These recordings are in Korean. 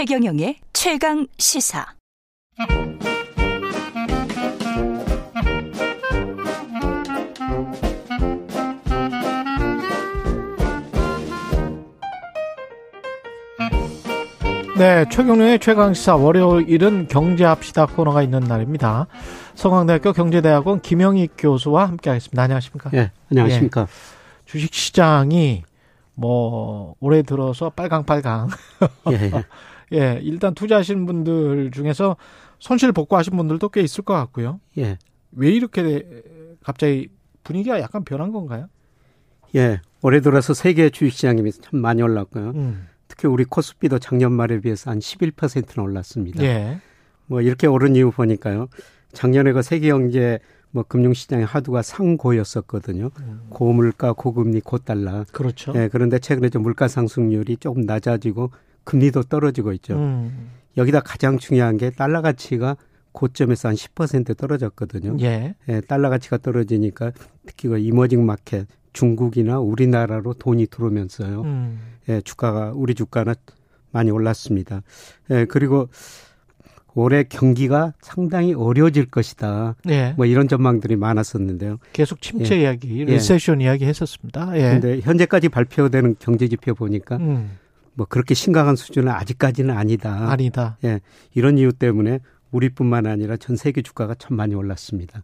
최경영의 최강 시사. 네, 최경련의 최강시사 월요일은 경제합시다 코너가 있는 날입니다. 성황대학교 경제대학원 김영익 교수와 함께하겠습니다. 안녕하십니까? 예, 안녕하십니까? 예, 주식시장이 뭐 올해 들어서 빨강빨강. 예, 예. 예, 일단 투자하시는 분들 중에서 손실 복구하신 분들도 꽤 있을 것 같고요. 예. 왜 이렇게 갑자기 분위기가 약간 변한 건가요? 예, 올해 들어서 세계 주식시장이 참 많이 올랐고요. 음. 특히 우리 코스피도 작년 말에 비해서 한 11%나 올랐습니다. 예. 뭐 이렇게 오른 이유 보니까요. 작년에 그 세계 경제 뭐 금융시장의 하두가 상고였었거든요. 음. 고물가, 고금리, 고달러. 그렇죠. 예, 그런데 최근에 좀 물가 상승률이 조금 낮아지고 금리도 떨어지고 있죠. 음. 여기다 가장 중요한 게 달러 가치가 고점에서 한 10% 떨어졌거든요. 예. 예. 달러 가치가 떨어지니까 특히 그 이머징 마켓 중국이나 우리나라로 돈이 들어오면서요. 음. 예, 주가가 우리 주가는 많이 올랐습니다. 예, 그리고 올해 경기가 상당히 어려워질 것이다. 예. 뭐 이런 전망들이 많았었는데요. 계속 침체 예. 이야기, 리세션 예. 이야기 했었습니다. 예. 근데 현재까지 발표되는 경제 지표 보니까 음. 뭐 그렇게 심각한 수준은 아직까지는 아니다. 아니다. 예. 이런 이유 때문에 우리뿐만 아니라 전 세계 주가가 참 많이 올랐습니다.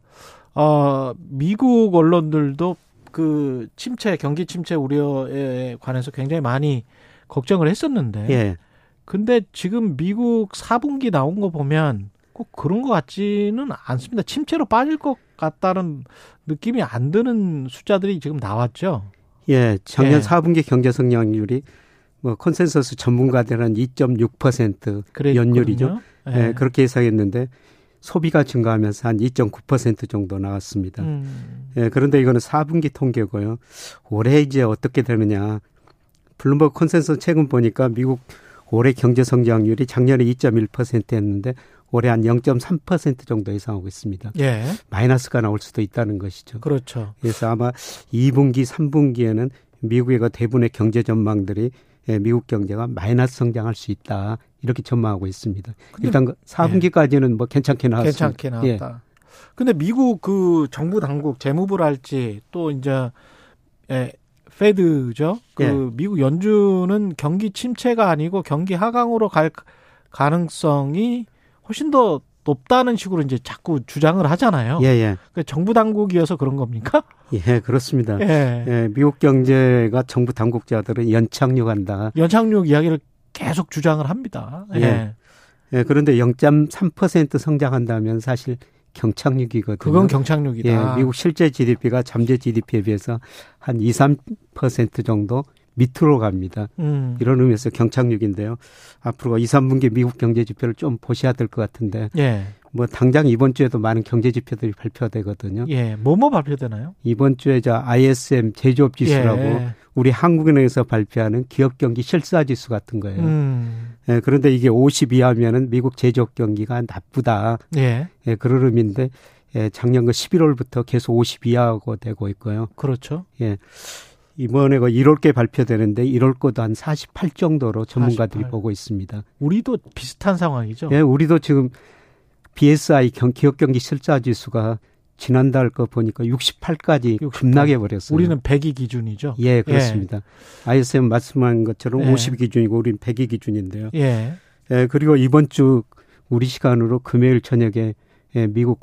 어, 미국 언론들도 그 침체 경기 침체 우려에 관해서 굉장히 많이 걱정을 했었는데 예. 근데 지금 미국 4분기 나온 거 보면 꼭 그런 것 같지는 않습니다. 침체로 빠질 것 같다는 느낌이 안 드는 숫자들이 지금 나왔죠. 예, 작년 예. 4분기 경제 성장률이 뭐 컨센서스 전문가들은 2.6% 연율이죠. 예. 예, 그렇게 예상했는데 소비가 증가하면서 한 2.9% 정도 나왔습니다. 음. 예, 그런데 이거는 4분기 통계고요. 올해 이제 어떻게 되느냐. 블룸버그 컨센서스 최근 보니까 미국 올해 경제 성장률이 작년에 2.1%였는데 올해 한 0.3% 정도 예상하고 있습니다. 예. 마이너스가 나올 수도 있다는 것이죠. 그렇죠. 그래서 아마 2분기, 3분기에는 미국의 그 대부분의 경제 전망들이 예, 미국 경제가 마이너스 성장할 수 있다. 이렇게 전망하고 있습니다. 일단 4분기까지는 그 예. 뭐 괜찮게 나왔습니다. 괜찮게 나왔다. 예. 근데 미국 그 정부 당국 재무부랄지 또 이제 예, 페드죠. 그 예. 미국 연준은 경기 침체가 아니고 경기 하강으로 갈 가능성이 훨씬 더 높다는 식으로 이제 자꾸 주장을 하잖아요. 예, 예. 그 정부 당국이어서 그런 겁니까? 예, 그렇습니다. 예. 예. 미국 경제가 정부 당국자들은 연착륙한다. 연착륙 이야기를 계속 주장을 합니다. 예. 예. 예 그런데 0.3% 성장한다면 사실 경착륙이거든요. 그건 경착륙이다. 예, 미국 실제 GDP가 잠재 GDP에 비해서 한 2, 3% 정도 밑으로 갑니다. 음. 이런 의미에서 경착륙인데요. 앞으로 2, 3분기 미국 경제 지표를 좀 보셔야 될 것 같은데. 예. 뭐 당장 이번 주에도 많은 경제 지표들이 발표되거든요. 예. 뭐뭐 뭐 발표되나요? 이번 주에 저 ISM 제조업 지수라고 예. 우리 한국은행에서 발표하는 기업 경기 실사 지수 같은 거예요. 음. 예, 그런데 이게 50 이하면은 미국 제조업 경기가 나쁘다. 예. 예, 그런 의미인데 예, 작년 그 11월부터 계속 50 이하고 되고 있고요. 그렇죠. 예. 이번에 그 1월께 발표되는데 1월 거도 한 48 정도로 전문가들이 48. 보고 있습니다. 우리도 비슷한 상황이죠. 예, 우리도 지금 BSI 경, 기업 경기 실자 지수가 지난달 거 보니까 68까지 68. 급락해 버렸어요. 우리는 100이 기준이죠. 예, 그렇습니다. 예. ISM 말씀한 것처럼 예. 50이 기준이고 우리는 100이 기준인데요. 예. 예, 그리고 이번 주 우리 시간으로 금요일 저녁에 예, 미국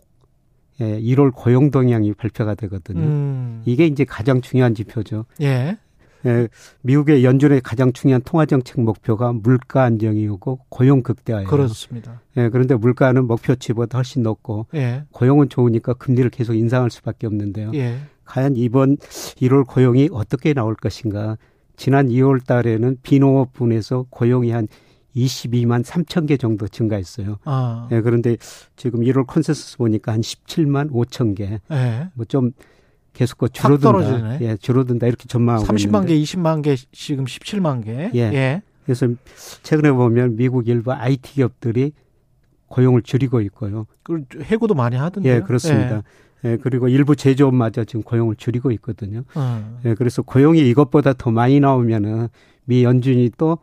예, 1월 고용 동향이 발표가 되거든요. 음. 이게 이제 가장 중요한 지표죠. 예. 예, 미국의 연준의 가장 중요한 통화 정책 목표가 물가 안정이고 고용 극대화예요. 그렇습니다. 예, 그런데 물가는 목표치보다 훨씬 높고 예. 고용은 좋으니까 금리를 계속 인상할 수밖에 없는데요. 예. 과연 이번 1월 고용이 어떻게 나올 것인가? 지난 2월 달에는 비농업 분에서 고용이 한 22만 3천 개 정도 증가했어요. 아. 예, 그런데 지금 1월 컨센서스 보니까 한 17만 5천 개. 예. 뭐좀 계속 그 줄어든다. 예, 줄어든다 이렇게 전망하고 30만 있는데. 개, 20만 개, 지금 17만 개. 예. 예. 그래서 최근에 보면 미국 일부 IT 기업들이 고용을 줄이고 있고요. 그 해고도 많이 하던데요. 예, 그렇습니다. 예. 예 그리고 일부 제조업마저 지금 고용을 줄이고 있거든요. 어. 예, 그래서 고용이 이것보다 더 많이 나오면은 미 연준이 또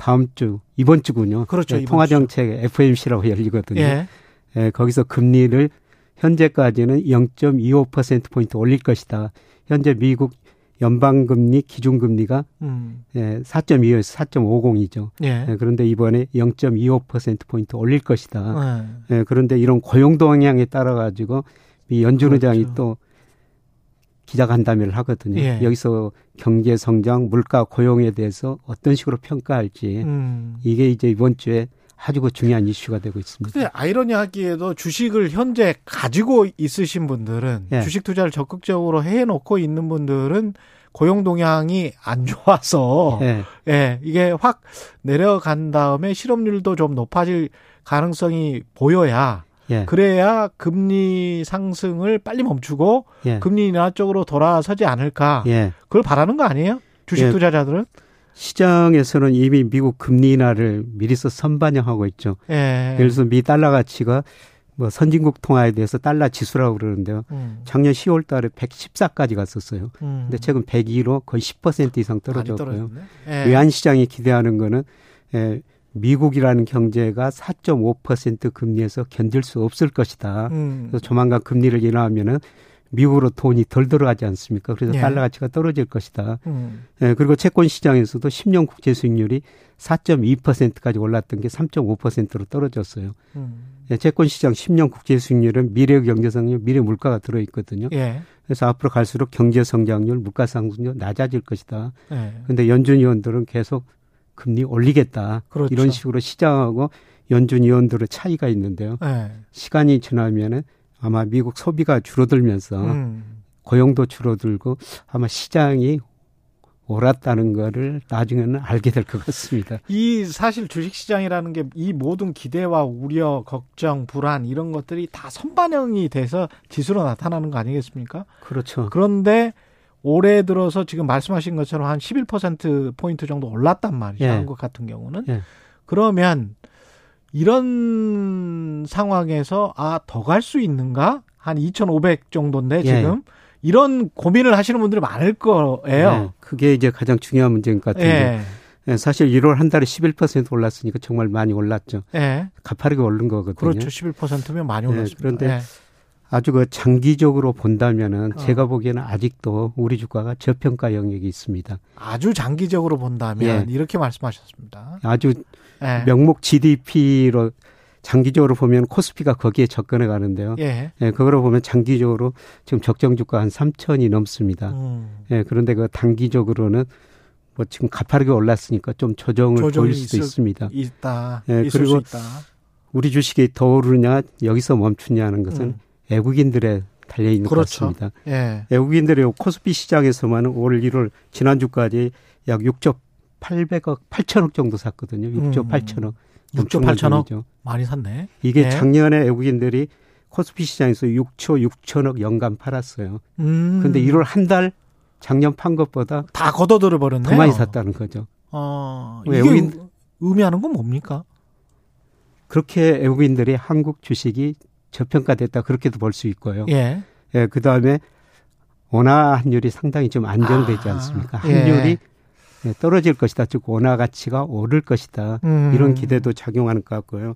다음 주 이번 주군요. 그렇죠. 네, 통화 정책 FMC라고 열리거든요. 예. 예, 거기서 금리를 현재까지는 0.25% 포인트 올릴 것이다. 현재 미국 연방금리 기준금리가 음. 예, 4.25에서 4.50이죠. 예. 예, 그런데 이번에 0.25% 포인트 올릴 것이다. 예. 예, 그런데 이런 고용 동향에 따라 가지고 이 연준 의장이 그렇죠. 또 기자간담회를 하거든요. 예. 여기서 경제 성장, 물가 고용에 대해서 어떤 식으로 평가할지 음. 이게 이제 이번 주에 아주 그 중요한 이슈가 되고 있습니다. 근데 아이러니하기에도 주식을 현재 가지고 있으신 분들은 예. 주식 투자를 적극적으로 해 놓고 있는 분들은 고용 동향이 안 좋아서 예. 예, 이게 확 내려간 다음에 실업률도 좀 높아질 가능성이 보여야 예. 그래야 금리 상승을 빨리 멈추고 예. 금리 인하 쪽으로 돌아서지 않을까. 예. 그걸 바라는 거 아니에요? 주식 예. 투자자들은? 시장에서는 이미 미국 금리 인하를 미리서 선반영하고 있죠. 예. 예를 들어서 미 달러 가치가 뭐 선진국 통화에 대해서 달러 지수라고 그러는데요. 음. 작년 10월 달에 114까지 갔었어요. 음. 근데 최근 102로 거의 10% 이상 떨어졌고요. 예. 외환 시장이 기대하는 거는 예, 미국이라는 경제가 4.5% 금리에서 견딜 수 없을 것이다. 음. 그래서 조만간 금리를 인하하면은 미국으로 돈이 덜 들어가지 않습니까? 그래서 예. 달러 가치가 떨어질 것이다. 음. 예, 그리고 채권 시장에서도 10년 국제 수익률이 4.2%까지 올랐던 게 3.5%로 떨어졌어요. 음. 예, 채권 시장 10년 국제 수익률은 미래 경제 성장률, 미래 물가가 들어 있거든요. 예. 그래서 앞으로 갈수록 경제 성장률, 물가 상승률 낮아질 것이다. 그런데 예. 연준 위원들은 계속 금리 올리겠다. 그렇죠. 이런 식으로 시장하고 연준 위원들의 차이가 있는데요. 네. 시간이 지나면은 아마 미국 소비가 줄어들면서 음. 고용도 줄어들고 아마 시장이 옳았다는 거를 나중에는 알게 될 것 같습니다. 이 사실 주식 시장이라는 게 이 모든 기대와 우려, 걱정, 불안 이런 것들이 다 선반영이 돼서 지수로 나타나는 거 아니겠습니까? 그렇죠. 그런데 올해 들어서 지금 말씀하신 것처럼 한 11% 포인트 정도 올랐단 말이죠. 예. 한국 같은 경우는. 예. 그러면 이런 상황에서 아, 더 갈 수 있는가? 한 2,500 정도인데 예. 지금 이런 고민을 하시는 분들이 많을 거예요. 예. 그게 이제 가장 중요한 문제인 것 같은데. 예. 예 사실 1월 한 달에 11% 올랐으니까 정말 많이 올랐죠. 예. 가파르게 오른 거거든요. 그렇죠. 11%면 많이 예, 올랐습니다. 그런데 아주 그 장기적으로 본다면은 어. 제가 보기에는 아직도 우리 주가가 저평가 영역이 있습니다. 아주 장기적으로 본다면 예. 이렇게 말씀하셨습니다. 아주 예. 명목 GDP로 장기적으로 보면 코스피가 거기에 접근해 가는데요. 예. 예, 그거로 보면 장기적으로 지금 적정 주가 한 3천이 넘습니다. 음. 예, 그런데 그 단기적으로는 뭐 지금 가파르게 올랐으니까 좀 조정을 보일 수도 있을, 있습니다. 있다. 예, 그리고 있다. 우리 주식이 더 오르냐 여기서 멈추냐는 것은 음. 외국인들의 달려 있는 그렇죠. 것 같습니다. 예. 외국인들의 코스피 시장에서만 올 1월 지난주까지 약 6조 800억 8천억 정도 샀거든요. 6조 음. 8천억. 6조 8천억 많이 샀네. 이게 예. 작년에 외국인들이 코스피 시장에서 6초 6천억 연간 팔았어요. 음. 근데 1월 한 달 작년 판 것보다 다 걷어들어 버렸네. 더 많이 샀다는 거죠. 어, 외국인 의미하는 건 뭡니까? 그렇게 외국인들이 한국 주식이 저평가됐다 그렇게도 볼 수 있고요. 예. 예, 그 다음에 원화 환율이 상당히 좀 안정되지 아, 않습니까? 환율이 예. 떨어질 것이다. 즉 원화 가치가 오를 것이다. 음. 이런 기대도 작용하는 것 같고요.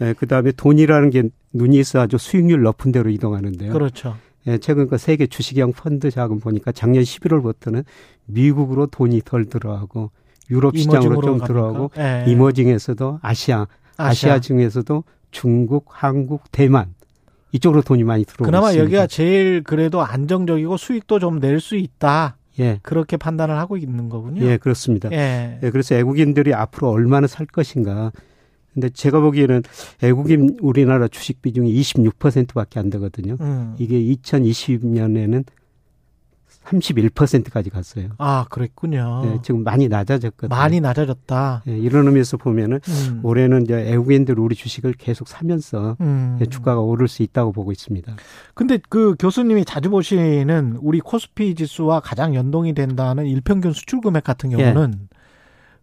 예, 그 다음에 돈이라는 게 눈이 있어 아주 수익률 높은 대로 이동하는데요. 그렇죠. 예, 최근 그 세계 주식형 펀드 자금 보니까 작년 11월부터는 미국으로 돈이 덜 들어가고 유럽 시장으로 좀 들어가고 예. 이머징에서도 아시아, 아시아, 아시아 중에서도 중국, 한국, 대만 이쪽으로 돈이 많이 들어오고 그나마 있습니다. 여기가 제일 그래도 안정적이고 수익도 좀 낼 수 있다. 예. 그렇게 판단을 하고 있는 거군요. 예, 그렇습니다. 예. 예. 그래서 외국인들이 앞으로 얼마나 살 것인가. 근데 제가 보기에는 외국인 우리나라 주식 비중이 26%밖에 안 되거든요. 음. 이게 2020년에는 31%까지 갔어요. 아, 그랬군요. 네, 지금 많이 낮아졌거든요. 많이 낮아졌다. 네, 이런 의미에서 보면은 음. 올해는 이제 외국인들 우리 주식을 계속 사면서 음. 주가가 오를 수 있다고 보고 있습니다. 근데 그 교수님이 자주 보시는 우리 코스피 지수와 가장 연동이 된다는 일평균 수출 금액 같은 경우는 예.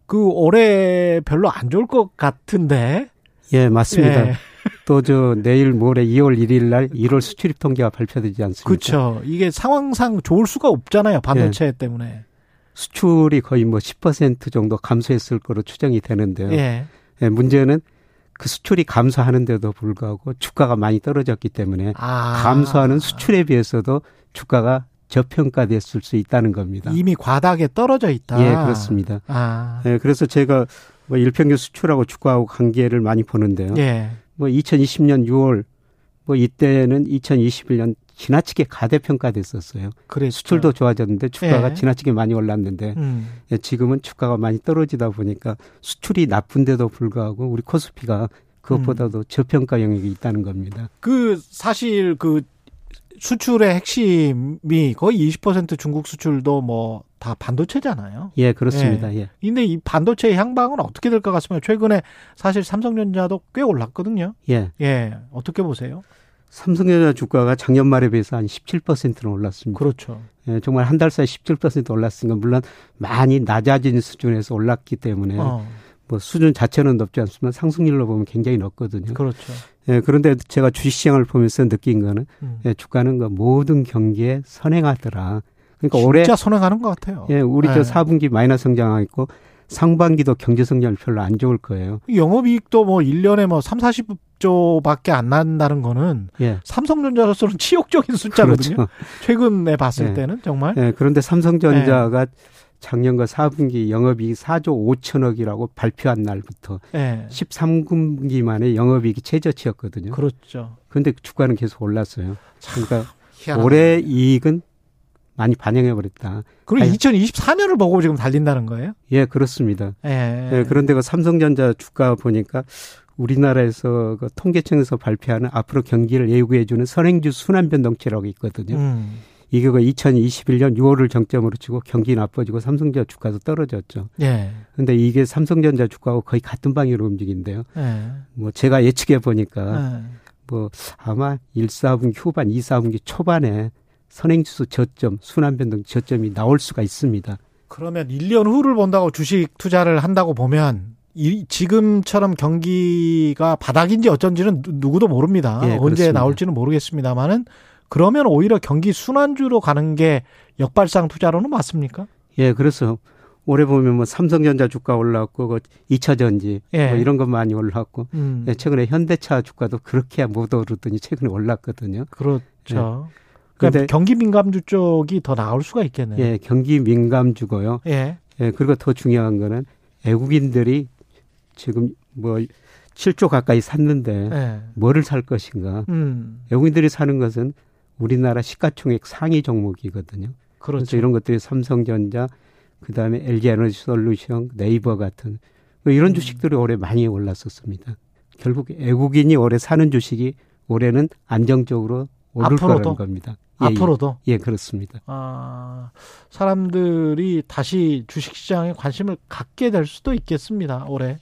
그 올해 별로 안 좋을 것 같은데. 예, 맞습니다. 예. 또 저 내일 모레 2월 1일 날 1월 수출입 통계가 발표되지 않습니까? 그렇죠. 이게 상황상 좋을 수가 없잖아요. 반도체 예. 때문에. 수출이 거의 뭐 10% 정도 감소했을 거로 추정이 되는데요. 예. 예, 문제는 그 수출이 감소하는데도 불구하고 주가가 많이 떨어졌기 때문에 아. 감소하는 수출에 비해서도 주가가 저평가됐을 수 있다는 겁니다. 이미 과다하게 떨어져 있다. 예, 그렇습니다. 아. 예, 그래서 제가 뭐 일평균 수출하고 주가하고 관계를 많이 보는데요. 예. 뭐 2020년 6월 뭐 이때는 2021년 지나치게 가대평가됐었어요. 그래 수출도 좋아졌는데 주가가 예. 지나치게 많이 올랐는데 음. 예, 지금은 주가가 많이 떨어지다 보니까 수출이 나쁜데도 불구하고 우리 코스피가 그것보다도 음. 저평가 영역이 있다는 겁니다. 그 사실 그 수출의 핵심이 거의 20% 중국 수출도 뭐 다 반도체잖아요. 예, 그렇습니다. 예. 예. 근데 이 반도체 향방은 어떻게 될 것 같습니까? 최근에 사실 삼성전자도 꽤 올랐거든요. 예. 예. 어떻게 보세요? 삼성전자 주가가 작년 말에 비해서 한 17%는 올랐습니다. 그렇죠. 예, 정말 한 달 사이 17% 올랐으니까 물론 많이 낮아진 수준에서 올랐기 때문에 어. 뭐 수준 자체는 높지 않지만 상승률로 보면 굉장히 높거든요. 그렇죠. 예, 그런데 제가 주식시장을 보면서 느낀 거는 음. 예, 주가는 그 모든 경기에 선행하더라. 그러니까 진짜 올해 진짜 선행하는 것 같아요. 예, 우리 네. 저 4분기 마이너스 성장하고 상반기도 경제 성장이 별로 안 좋을 거예요. 영업이익도 뭐 1년에 뭐 3, 40조밖에 안 난다는 거는 예. 삼성전자로서는 치욕적인 숫자거든요. 그렇죠. 최근에 봤을 예. 때는 정말. 예, 그런데 삼성전자가 예. 작년과 4분기 영업이익 4조 5천억이라고 발표한 날부터 네. 13분기 만에 영업이익이 최저치였거든요. 그렇죠. 그런데 주가는 계속 올랐어요. 그러니까 희한하네. 올해 이익은 많이 반영해 버렸다. 그럼 2024년을 보고 지금 달린다는 거예요? 예, 그렇습니다. 예. 예 그런데 그 삼성전자 주가 보니까 우리나라에서 그 통계청에서 발표하는 앞으로 경기를 예고해 주는 선행주 순환 변동치라고 있거든요. 음. 그 2021년 6월을 정점으로 치고 경기 나빠지고 삼성전자 주가도 떨어졌죠. 예. 근데 이게 삼성전자 주가하고 거의 같은 방향으로 움직인데요. 예. 뭐 제가 예측해 보니까 예. 뭐 아마 1, 4분기 후반, 2, 4분기 초반에 선행지수 저점, 순환변동 저점이 나올 수가 있습니다. 그러면 1년 후를 본다고 주식 투자를 한다고 보면 이, 지금처럼 경기가 바닥인지 어쩐지는 누구도 모릅니다. 예, 언제 그렇습니다. 나올지는 모르겠습니다만은 그러면 오히려 경기 순환주로 가는 게 역발상 투자로는 맞습니까? 예, 그래서 올해 보면 뭐 삼성전자 주가 올랐고 그 2차 전지 예. 뭐 이런 것 많이 올랐고 음. 예, 최근에 현대차 주가도 그렇게 못 오르더니 최근에 올랐거든요. 그렇죠. 예. 그러니까 경기 민감주 쪽이 더 나올 수가 있겠네요. 예, 경기 민감주고요. 예. 예, 그리고 더 중요한 거는 외국인들이 지금 뭐 7조 가까이 샀는데 예. 뭐를 살 것인가. 음. 외국인들이 사는 것은 우리나라 시가총액 상위 종목이거든요. 그렇죠. 그래서 이런 것들이 삼성전자, 그 다음에 LG에너지 솔루션, 네이버 같은 뭐 이런 음. 주식들이 올해 많이 올랐었습니다. 결국 외국인이 올해 사는 주식이 올해는 안정적으로 오를 앞으로도? 거라는 겁니다. 예, 앞으로도? 예, 예, 그렇습니다. 아, 사람들이 다시 주식시장에 관심을 갖게 될 수도 있겠습니다, 올해.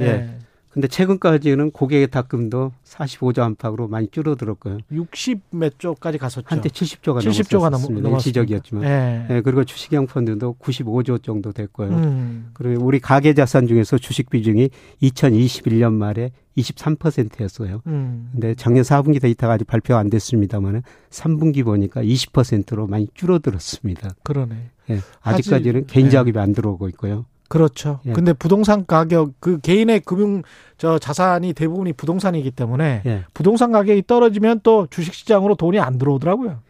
예. 예. 근데 최근까지는 고객의 탁금도 45조 안팎으로 많이 줄어들었고요. 60몇 조까지 갔었죠. 한때 70조가 70조가 넘었습니다. 일시적이었지만. 네. 네. 그리고 주식형 펀드도 95조 정도 됐고요. 음. 그리고 우리 가계 자산 중에서 주식 비중이 2021년 말에 23%였어요. 음. 근데 작년 4분기 데이터가 아직 발표 안 됐습니다만은 3분기 보니까 20%로 많이 줄어들었습니다. 그러네. 예. 아직까지는 개인 자금이 네. 안 들어오고 있고요. 그렇죠. 예. 근데 부동산 가격 그 개인의 금융 저 자산이 대부분이 부동산이기 때문에 예. 부동산 가격이 떨어지면 또 주식 시장으로 돈이 안 들어오더라고요.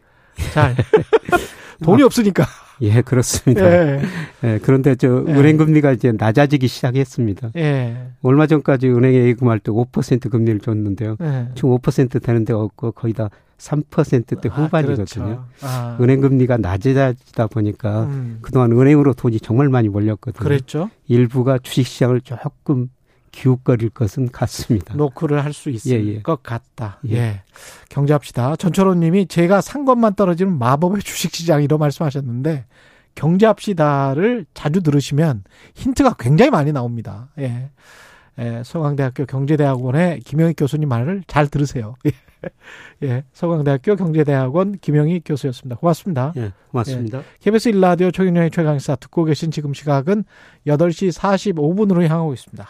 자. 돈이 어, 없으니까. 예, 그렇습니다. 예. 예 그런데 저 예. 은행 금리가 이제 낮아지기 시작했습니다. 예. 얼마 전까지 은행에 예금할 때 5% 금리를 줬는데요. 예. 지금 5% 되는 데 없고 거의 다 3%대 아, 후반이거든요. 그렇죠. 아. 은행 금리가 낮아지다 보니까 음. 그동안 은행으로 돈이 정말 많이 몰렸거든요. 그랬죠. 일부가 주식 시장을 조금 기웃거릴 것은 같습니다. 노크를 할 수 있을 예, 예. 것 같다. 예. 예. 경제합시다. 전철원 님이 제가 산 것만 떨어지는 마법의 주식시장 이런 말씀하셨는데 경제합시다를 자주 들으시면 힌트가 굉장히 많이 나옵니다. 예. 예, 서강대학교 경제대학원의 김영희 교수님 말을 잘 들으세요. 예. 예, 서강대학교 경제대학원 김영희 교수였습니다. 고맙습니다. 예, 고맙습니다. 예, KBS 1라디오 최경영의 최강사 듣고 계신 지금 시각은 8시 45분으로 향하고 있습니다.